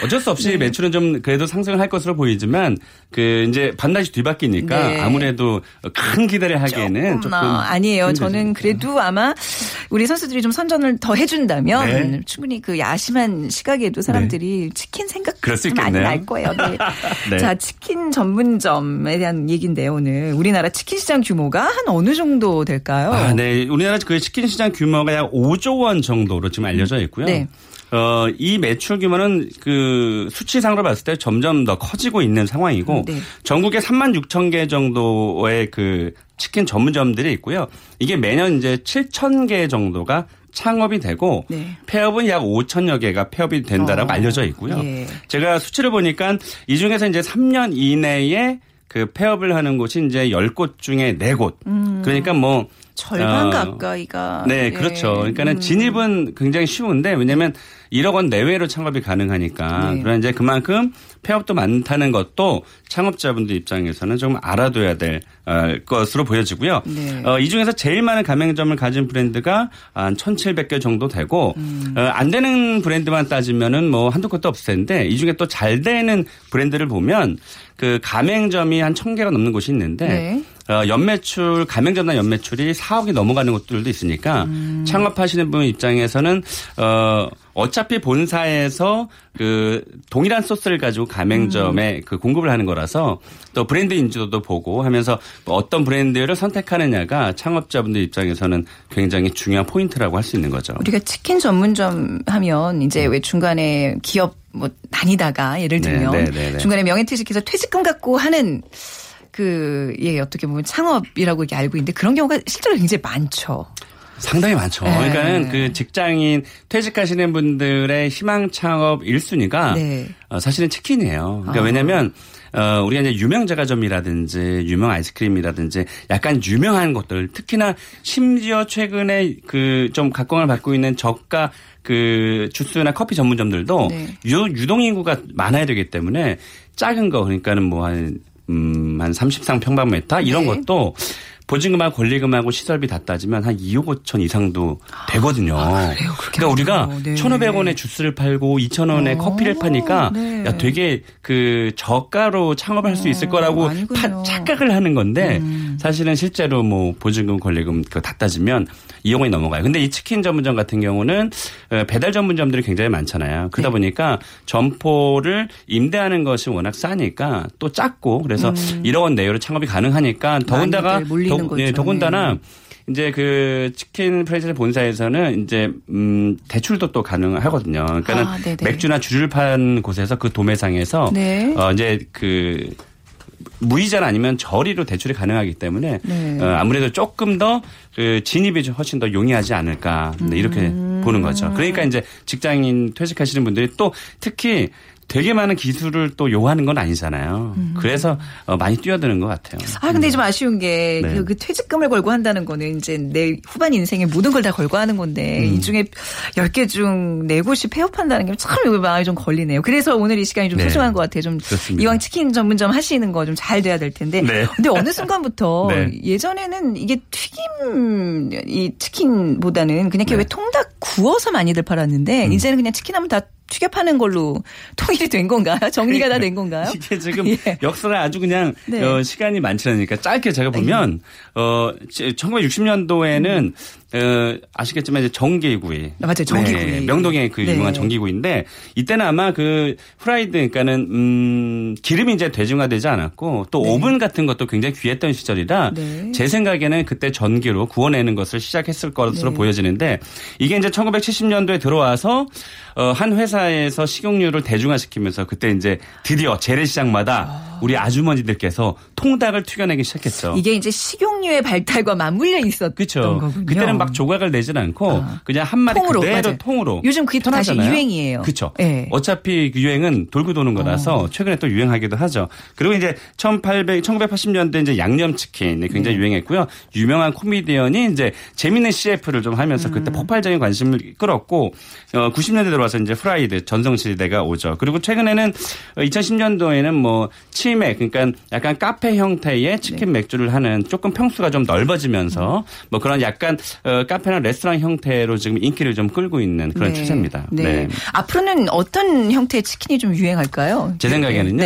Speaker 8: 어쩔 수 <laughs>
Speaker 4: 네.
Speaker 8: 없이 매출은 좀 그래도 상승을 할 것으로 보이지만 그 이제 반드시 뒤바뀌니까
Speaker 4: 네.
Speaker 8: 아무래도 큰 기대를 하기에는 조금
Speaker 4: 아, 아니에요.
Speaker 8: 힘들죠.
Speaker 4: 저는 그래도 아마 우리 선수들이 좀 선전을 더 해준다면
Speaker 8: 네.
Speaker 4: 충분히 그 야심한 시각에도 사람들이 치킨 생각
Speaker 8: 그럴
Speaker 4: 수좀 많이. 날 거예요. 네. <laughs>
Speaker 8: 네.
Speaker 4: 자, 치킨 전문점에 대한 얘기인데요. 오늘 우리나라 치킨 시장 규모가 한 어느 정도 될까요?
Speaker 8: 아, 네. 우리나라 그 치킨 시장 규모가 약 5조 원 정도로 지금 알려져 있고요.
Speaker 4: 네.
Speaker 8: 어, 이 매출 규모는 그 수치상으로 봤을 때 점점 더 커지고 있는 상황이고
Speaker 4: 네.
Speaker 8: 전국에 3만 6천 개 정도의 그 치킨 전문점들이 있고요. 이게 매년 이제 7천 개 정도가 창업이 되고
Speaker 4: 네.
Speaker 8: 폐업은 약 5천여 개가 폐업이 된다라고
Speaker 4: 어,
Speaker 8: 알려져 있고요.
Speaker 4: 예.
Speaker 8: 제가 수치를 보니까 이 중에서 이제 3년 이내에 그 폐업을 하는 곳이 이제 10곳 중에 4곳. 그러니까 뭐
Speaker 4: 절반
Speaker 8: 어,
Speaker 4: 가까이가.
Speaker 8: 네,
Speaker 4: 예.
Speaker 8: 그렇죠. 그러니까는
Speaker 4: 음.
Speaker 8: 진입은 굉장히 쉬운데 왜냐하면 1억 원 내외로 창업이 가능하니까
Speaker 4: 네.
Speaker 8: 그러나 이제 그만큼 폐업도 많다는 것도 창업자분들 입장에서는 좀 알아둬야 될 어, 것으로 보여지고요.
Speaker 4: 네.
Speaker 8: 어, 이 중에서 제일 많은 가맹점을 가진 브랜드가 한 1,700개 정도 되고
Speaker 4: 음.
Speaker 8: 어, 안 되는 브랜드만 따지면은 뭐 한두 곳도 없을 텐데 이 중에 또 잘 되는 브랜드를 보면 그 가맹점이 한 1,000개가 넘는 곳이 있는데
Speaker 4: 네.
Speaker 8: 어, 연매출 가맹점당 연매출이 4억이 넘어가는 곳들도 있으니까
Speaker 4: 음.
Speaker 8: 창업하시는 분 입장에서는 어 어차피 본사에서 그 동일한 소스를 가지고 가맹점에
Speaker 4: 음.
Speaker 8: 그 공급을 하는 거라서 또 브랜드 인지도도 보고 하면서 뭐 어떤 브랜드를 선택하느냐가 창업자분들 입장에서는 굉장히 중요한 포인트라고 할 수 있는 거죠.
Speaker 4: 우리가 치킨 전문점 하면 이제
Speaker 8: 음.
Speaker 4: 왜 중간에 기업 뭐 다니다가 예를
Speaker 8: 네,
Speaker 4: 들면
Speaker 8: 네, 네, 네.
Speaker 4: 중간에 명예퇴직해서 퇴직금 갖고 하는 그, 예, 어떻게 보면 창업이라고 이렇게 알고 있는데 그런 경우가 실제로 굉장히 많죠.
Speaker 8: 상당히 많죠.
Speaker 4: 네.
Speaker 8: 그러니까는 그 직장인 퇴직하시는 분들의 희망 창업 1순위가
Speaker 4: 네.
Speaker 8: 어, 사실은 치킨이에요. 그러니까
Speaker 4: 아.
Speaker 8: 왜냐면 어, 우리가 이제 유명 제과점이라든지 유명 아이스크림이라든지 약간 유명한 것들 특히나 심지어 최근에 그 좀 각광을 받고 있는 저가 그 주스나 커피 전문점들도
Speaker 4: 네.
Speaker 8: 유, 유동 인구가 많아야 되기 때문에 작은 거 그러니까는 뭐 한 음, 한 30상 평방미터 이런
Speaker 4: 네.
Speaker 8: 것도 보증금하고 권리금하고 시설비 다 따지면 한 2억 5천 이상도 되거든요.
Speaker 4: 아, 그래요?
Speaker 8: 그러니까 우리가.
Speaker 4: 네.
Speaker 8: 1,500원에 주스를 팔고 2,000원에
Speaker 4: 어,
Speaker 8: 커피를 파니까
Speaker 4: 네.
Speaker 8: 야 되게 그 저가로 창업할 수 있을 거라고
Speaker 4: 어, 아니군요. 음.
Speaker 8: 파- 착각을 하는 건데 사실은 실제로 뭐 보증금 권리금 그거 다 따지면 2억 원이 넘어가요. 근데 이 치킨 전문점 같은 경우는 어, 배달 전문점들이 굉장히 많잖아요. 그러다
Speaker 4: 네.
Speaker 8: 보니까 점포를 임대하는 것이 워낙 싸니까 또 작고 그래서 1억 원 내외로 창업이 가능하니까 더군다나
Speaker 4: 음.
Speaker 8: 더. 예, 더군다나
Speaker 4: 네.
Speaker 8: 이제 그 치킨 프랜차이즈 본사에서는 이제 음 대출도 또 가능하거든요. 그러니까는
Speaker 4: 아.
Speaker 8: 맥주나 주를 판 곳에서 그 도매상에서
Speaker 4: 네.
Speaker 8: 어 이제 그 무이자 아니면 저리로 대출이 가능하기 때문에
Speaker 4: 네.
Speaker 8: 어, 아무래도 조금 더 그 진입이 좀 훨씬 더 용이하지 않을까 네, 이렇게
Speaker 4: 음.
Speaker 8: 보는 거죠. 그러니까 이제 직장인 퇴직하시는 분들이 또 특히 되게 많은 기술을 또 요하는 건 아니잖아요. 그래서 어, 많이 뛰어드는 것 같아요.
Speaker 4: 아, 근데 좀 아쉬운 게,
Speaker 8: 네.
Speaker 4: 그, 그 퇴직금을 걸고 한다는 거는 이제 내 후반 인생의 모든 걸 다 걸고 하는 건데,
Speaker 8: 음.
Speaker 4: 이 중에 10개 중 4곳이 폐업한다는 게 참 마음이 좀 걸리네요. 그래서 오늘 이 시간이 좀
Speaker 8: 네.
Speaker 4: 소중한 것 같아요. 좀
Speaker 8: 그렇습니다.
Speaker 4: 이왕 치킨 전문점 하시는 거 좀 잘 돼야 될 텐데.
Speaker 8: 네.
Speaker 4: 근데 어느 순간부터 <laughs>
Speaker 8: 네.
Speaker 4: 예전에는 이게 튀김, 이 치킨보다는 그냥 이렇게
Speaker 8: 네. 음.
Speaker 4: 왜 통닭 구워서 많이들 팔았는데, 이제는 그냥 치킨 하면 다 파는 걸로 <laughs> 통일이 된 건가요? 정리가 다 된 건가요?
Speaker 8: 이게 지금 <laughs>
Speaker 4: 예.
Speaker 8: 역사를 아주 그냥
Speaker 4: 네.
Speaker 8: 어, 시간이 많지 않으니까 짧게 제가 보면 어 1960년도에는 어, 아시겠지만 이제 정기구이
Speaker 4: 아, 맞아요. 정기구이.
Speaker 8: 명동에 그
Speaker 4: 네.
Speaker 8: 유명한 정기구이인데 이때는 아마 그 프라이드 그러니까는 음 기름이 이제 대중화되지 않았고 또
Speaker 4: 네.
Speaker 8: 오븐 같은 것도 굉장히 귀했던 시절이라
Speaker 4: 네.
Speaker 8: 제 생각에는 그때 전기로 구워내는 것을 시작했을 것으로
Speaker 4: 네.
Speaker 8: 보여지는데 이게 이제 1970년도에 들어와서 어, 한 회사에서 식용유를 대중화시키면서 그때 이제 드디어 재래시장마다 우리 아주머니들께서 통닭을 튀겨내기 시작했죠.
Speaker 4: 이게 이제 식용유의 발달과 맞물려 있었던
Speaker 8: 그렇죠.
Speaker 4: 거군요.
Speaker 8: 그때는 막 조각을 내진 않고
Speaker 4: 아.
Speaker 8: 그냥 한 마리
Speaker 4: 통으로,
Speaker 8: 그대로
Speaker 4: 맞아요.
Speaker 8: 통으로.
Speaker 4: 요즘 그게 또 다시
Speaker 8: 편하잖아요.
Speaker 4: 유행이에요.
Speaker 8: 그렇죠.
Speaker 4: 네.
Speaker 8: 어차피 그 유행은 돌고 도는 거라서 최근에 또 유행하기도 하죠. 그리고 이제 1800 1980년대 이제 양념치킨이 굉장히
Speaker 4: 네.
Speaker 8: 유행했고요. 유명한 코미디언이 이제 재밌는 CF를 좀 하면서
Speaker 4: 음.
Speaker 8: 그때 폭발적인 관심을 끌었고 어 90년대 들어와서 이제 프라이드 전성시대가 오죠. 그리고 최근에는 2010년도에는 뭐 치맥 그러니까 약간 카페 형태의 치킨
Speaker 4: 네.
Speaker 8: 맥주를 하는 조금 평수가 좀 넓어지면서 뭐 그런 약간 어, 카페나 레스토랑 형태로 지금 인기를 좀 끌고 있는 그런
Speaker 4: 네.
Speaker 8: 추세입니다.
Speaker 4: 네. 앞으로는 어떤 형태의 치킨이 좀 유행할까요?
Speaker 8: 제 생각에는요.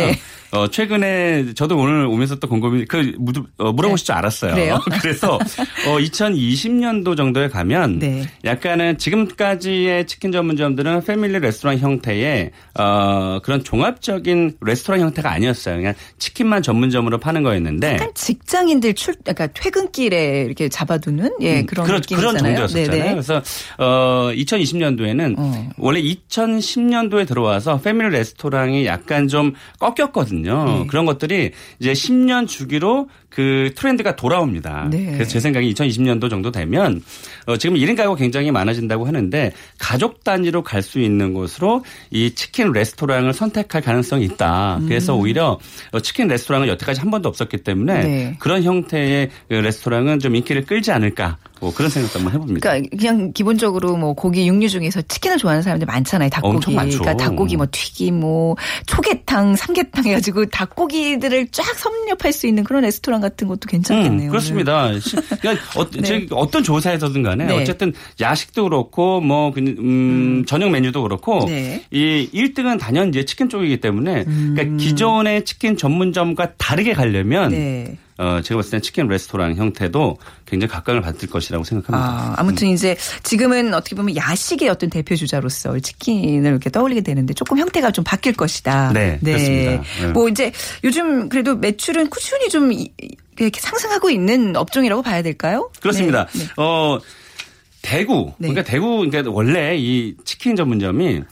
Speaker 4: 네.
Speaker 8: 어, 최근에 저도 오늘 오면서 또 곰곰이 그 묻- 어, 물어보실 줄 알았어요.
Speaker 4: 그래요? <laughs>
Speaker 8: 그래서 어, 2020년도 정도에 가면
Speaker 4: 네.
Speaker 8: 약간은 지금까지의 치킨 전문점들은 패밀리 레스토랑 형태의 어, 그런 종합적인 레스토랑 형태가 아니었어요. 그냥 치킨만 전문점으로 파는 거였는데
Speaker 4: 약간 직장인들 출, 약간 퇴근길에 이렇게 잡아두는 예 그런
Speaker 8: 그런,
Speaker 4: 느낌이잖아요.
Speaker 8: 그런 정도였었잖아요.
Speaker 4: 네네.
Speaker 8: 그래서 어 2020년도에는
Speaker 4: 어.
Speaker 8: 원래 2010년도에 들어와서 패밀리 레스토랑이 약간 좀 꺾였거든요.
Speaker 4: 네.
Speaker 8: 그런 것들이 이제 10년 주기로 그 트렌드가 돌아옵니다.
Speaker 4: 네.
Speaker 8: 그래서 제 생각에 2020년도 정도 되면 어 지금 1인 가구가 굉장히 많아진다고 하는데 가족 단위로 갈 수 있는 곳으로 이 치킨 레스토랑을 선택할 가능성이 있다. 그래서 오히려 어, 치킨 레스토랑은 여태까지 한 번도 없었기 때문에
Speaker 4: 네.
Speaker 8: 그런 형태의 그 레스토랑은 좀 인기를 끌지 않을까. 뭐 그런 생각도 한번 해봅니다.
Speaker 4: 그러니까 그냥 기본적으로 뭐 고기 육류 중에서 치킨을 좋아하는 사람들 많잖아요. 닭고기. 그러니까 닭고기 뭐 튀김 뭐 초계탕, 삼계탕 해가지고 닭고기들을 쫙 섭렵할 수 있는 그런 레스토랑 같은 것도 괜찮겠네요.
Speaker 8: 음, 그렇습니다. 시- 그러니까 어, <laughs>
Speaker 4: 네.
Speaker 8: 제- 어떤 조사에서든 간에
Speaker 4: 네.
Speaker 8: 어쨌든 야식도 그렇고 뭐 그, 음, 저녁 메뉴도 그렇고
Speaker 4: 네.
Speaker 8: 이 1등은 단연 이제 치킨 쪽이기 때문에 그러니까 기존의 치킨 전문점과 다르게 가려면
Speaker 4: 네.
Speaker 8: 어, 제가 봤을 땐 치킨 레스토랑 형태도 굉장히 각광을 받을 것이라고 생각합니다.
Speaker 4: 아, 아무튼 이제 지금은 어떻게 보면 야식의 어떤 대표 주자로서 치킨을 이렇게 떠올리게 되는데 조금 형태가 좀 바뀔 것이다.
Speaker 8: 네, 그렇습니다. 네.
Speaker 4: 뭐 이제 요즘 그래도 매출은 꾸준히 좀 이- 이렇게 상승하고 있는 업종이라고 봐야 될까요?
Speaker 8: 그렇습니다.
Speaker 4: 네, 네.
Speaker 8: 어, 대구.
Speaker 4: 네.
Speaker 8: 그러니까 대구, 그러니까 원래 이 치킨 전문점이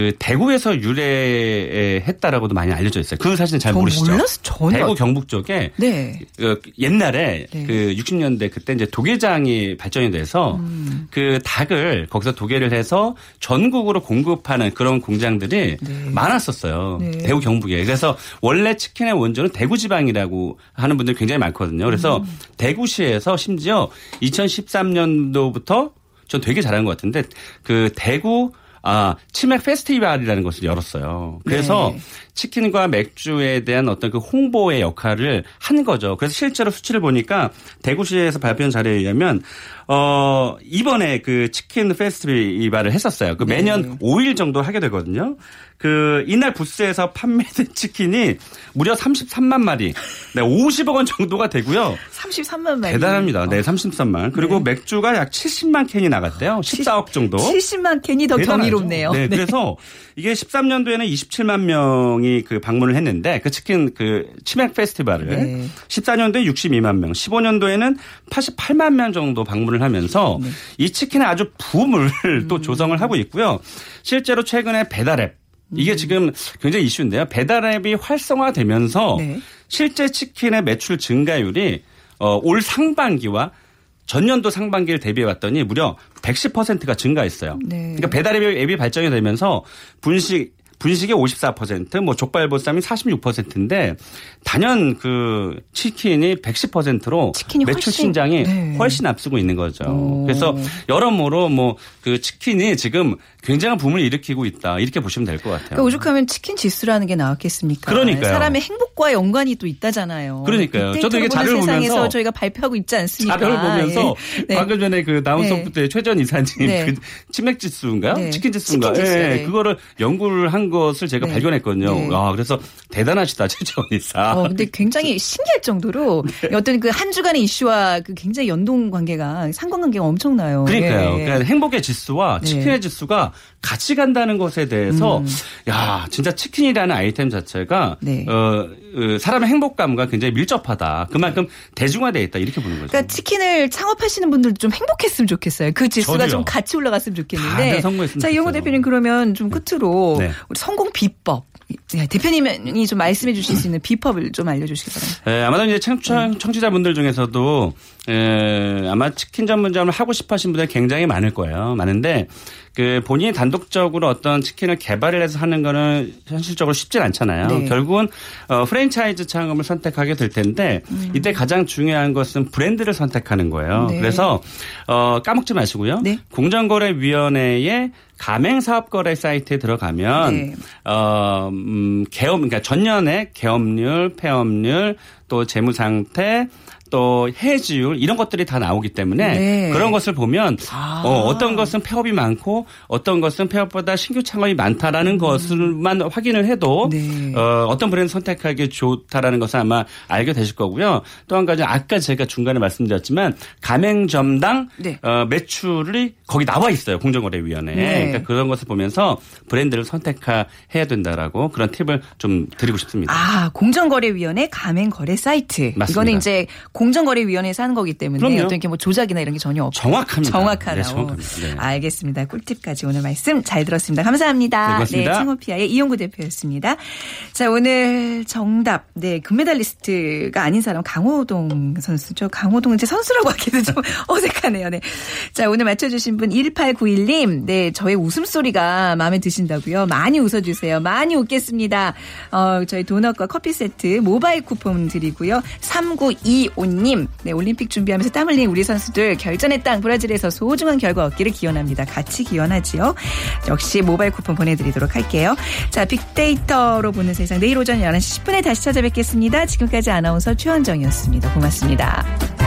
Speaker 8: 그 대구에서 유래했다라고도 많이 알려져 있어요. 그 사실은
Speaker 4: 잘저
Speaker 8: 모르시죠?
Speaker 4: 몰랐어.
Speaker 8: 대구 경북 쪽에
Speaker 4: 네.
Speaker 8: 어, 옛날에
Speaker 4: 네.
Speaker 8: 그 60년대 그때 이제 도계장이 발전이 돼서
Speaker 4: 음.
Speaker 8: 그 닭을 거기서 도계를 해서 전국으로 공급하는 그런 공장들이 많았었어요.
Speaker 4: 네.
Speaker 8: 대구 경북에. 그래서 원래 치킨의 원조는 대구 지방이라고 하는 분들이 굉장히 많거든요. 그래서
Speaker 4: 음.
Speaker 8: 대구시에서 심지어 2013년도부터 전 되게 잘한 것 같은데 그 대구 아, 치맥 페스티벌이라는 것을 열었어요. 그래서
Speaker 4: 네.
Speaker 8: 치킨과 맥주에 대한 어떤 그 홍보의 역할을 한 거죠. 그래서 실제로 수치를 보니까 대구시에서 발표한 자료에 의하면 어, 이번에 그 치킨 페스티벌을 했었어요. 그 매년 5일 정도 하게 되거든요. 그 이날 부스에서 판매된 <laughs> 치킨이 무려 33만 마리. 네, 50억 원 정도가 되고요.
Speaker 4: 33만 마리.
Speaker 8: 대단합니다. 네, 33만. 그리고 맥주가 약 70만 캔이 나갔대요. 14억 정도.
Speaker 4: 70만 캔이 더
Speaker 8: 대단하죠.
Speaker 4: 경이롭네요.
Speaker 8: 네, 그래서 이게 13년도에는 27만 명이 그 방문을 했는데 그 치킨 그 치맥 페스티벌을
Speaker 4: 네.
Speaker 8: 14년도에 62만 명, 15년도에는 88만 명 정도 방문을 하면서
Speaker 4: 네.
Speaker 8: 이 치킨의 아주 붐을 <laughs>
Speaker 4: 음.
Speaker 8: 또 조성을 하고 있고요. 실제로 최근에 배달앱 이게 지금 굉장히 이슈인데요. 배달앱이 활성화되면서
Speaker 4: 네.
Speaker 8: 실제 치킨의 매출 증가율이 어, 올 상반기와 전년도 상반기를 대비해 봤더니 무려 110%가 증가했어요.
Speaker 4: 네.
Speaker 8: 그러니까 배달 앱이, 앱이 발전이 되면서 분식 분식이 54%, 뭐 족발보쌈이 46%인데 단연 그 치킨이 110%로
Speaker 4: 치킨이
Speaker 8: 매출
Speaker 4: 훨씬,
Speaker 8: 신장이
Speaker 4: 네.
Speaker 8: 훨씬 앞서고 있는 거죠.
Speaker 4: 오.
Speaker 8: 그래서 여러모로 뭐 그 치킨이 지금 굉장한 붐을 일으키고 있다 이렇게 보시면 될 것 같아요.
Speaker 4: 그러니까 오죽하면 치킨 지수라는 게 나왔겠습니까?
Speaker 8: 그러니까요.
Speaker 4: 사람의 행복과 연관이 또 있다잖아요.
Speaker 8: 그러니까요. 저도 이게 자료를 보면서
Speaker 4: 저희가 발표하고 있지 않습니까?
Speaker 8: 자료를 보면서
Speaker 4: 예. 네.
Speaker 8: 방금 전에 그 나온
Speaker 4: 네.
Speaker 8: 소프트의 최전 이사님
Speaker 4: 네.
Speaker 8: 그 치맥 지수인가요?
Speaker 4: 네.
Speaker 8: 치킨 지수인가?
Speaker 4: 치킨 지수,
Speaker 8: 예,
Speaker 4: 네.
Speaker 8: 그거를 연구를 한 것을 제가
Speaker 4: 네.
Speaker 8: 발견했거든요.
Speaker 4: 네.
Speaker 8: 아, 그래서 대단하시다 <laughs> 최전 이사.
Speaker 4: 어, 근데 굉장히 <laughs> 신기할 정도로
Speaker 8: 네.
Speaker 4: 어떤 그 한 주간의 이슈와 그 굉장히 연동 관계가 상관관계가 엄청나요.
Speaker 8: 그러니까요.
Speaker 4: 예.
Speaker 8: 그러니까 행복의 지수와
Speaker 4: 네.
Speaker 8: 치킨의 지수가 같이 간다는 것에 대해서
Speaker 4: 음.
Speaker 8: 야 진짜 치킨이라는 아이템 자체가
Speaker 4: 네.
Speaker 8: 어, 어, 사람의 행복감과 굉장히 밀접하다. 그만큼 대중화돼 있다 이렇게 보는 거죠.
Speaker 4: 그러니까 치킨을 창업하시는 분들도 좀 행복했으면 좋겠어요. 그 지수가
Speaker 8: 저도요.
Speaker 4: 좀 같이 올라갔으면 좋겠는데. 자, 이용호
Speaker 8: 좋겠어요.
Speaker 4: 대표님 그러면 좀 끝으로
Speaker 8: 네.
Speaker 4: 우리 성공 비법. 네, 대표님이 좀 말씀해 주실 수 있는 비법을 좀 알려주시기 바랍니다.
Speaker 8: 예, 아마도 이제 청취자,
Speaker 4: 네.
Speaker 8: 청취자분들 중에서도 예, 아마 치킨 전문점을 하고 싶어 하신 분들이 굉장히 많을 거예요. 많은데 그 본인이 단독적으로 어떤 치킨을 개발을 해서 하는 거는 현실적으로 쉽진 않잖아요.
Speaker 4: 네.
Speaker 8: 결국은 어, 프랜차이즈 창업을 선택하게 될 텐데 이때 가장 중요한 것은 브랜드를 선택하는 거예요.
Speaker 4: 네.
Speaker 8: 그래서 어, 까먹지 마시고요.
Speaker 4: 네.
Speaker 8: 공정거래위원회의 가맹사업거래 사이트에 들어가면
Speaker 4: 네.
Speaker 8: 어, 음, 개업, 그러니까 전년에 개업률, 폐업률, 또 재무 상태, 또 해지율 이런 것들이 다 나오기 때문에
Speaker 4: 네.
Speaker 8: 그런 것을 보면
Speaker 4: 아.
Speaker 8: 어, 어떤 것은 폐업이 많고 어떤 것은 폐업보다 신규 창업이 많다라는 것을만 확인을 해도
Speaker 4: 네.
Speaker 8: 어, 어떤 브랜드 선택하기 좋다라는 것을 아마 알게 되실 거고요. 또 한 가지 아까 제가 중간에 말씀드렸지만 가맹점당
Speaker 4: 네.
Speaker 8: 어, 매출이 거기 나와 있어요 공정거래위원회에.
Speaker 4: 네.
Speaker 8: 그러니까 그런 것을 보면서 브랜드를 선택해야 된다라고 그런 팁을 좀 드리고 싶습니다.
Speaker 4: 아, 공정거래위원회 가맹 거래 사이트.
Speaker 8: 맞습니다.
Speaker 4: 이거는 이제 공정거래위원회에서 하는 거기 때문에
Speaker 8: 그럼요.
Speaker 4: 어떤 게뭐 조작이나 이런 게 전혀 없고.
Speaker 8: 정확합니다.
Speaker 4: 정확하다고.
Speaker 8: 네, 정확합니다. 네.
Speaker 4: 알겠습니다. 꿀팁까지 오늘 말씀 잘 들었습니다. 감사합니다.
Speaker 8: 네, 고맙습니다.
Speaker 4: 창호피아의 이용구 대표였습니다. 자, 오늘 정답. 네, 금메달리스트가 아닌 사람 강호동 선수죠. 강호동 이제 선수라고 <laughs> 하기도 좀 어색하네요. 네. 자, 오늘 맞춰주신 분 1891님. 네, 저의 웃음소리가 마음에 드신다고요. 많이 웃어주세요. 많이 웃겠습니다. 어, 저희 도넛과 커피 세트 모바일 쿠폰 드리고요. 3925님. 네, 올림픽 준비하면서 땀 흘린 우리 선수들 결전의 땅 브라질에서 소중한 결과 얻기를 기원합니다. 같이 기원하지요. 역시 모바일 쿠폰 보내드리도록 할게요. 자, 빅데이터로 보는 세상 내일 오전 11시 10분에 다시 찾아뵙겠습니다. 지금까지 아나운서 최원정이었습니다. 고맙습니다.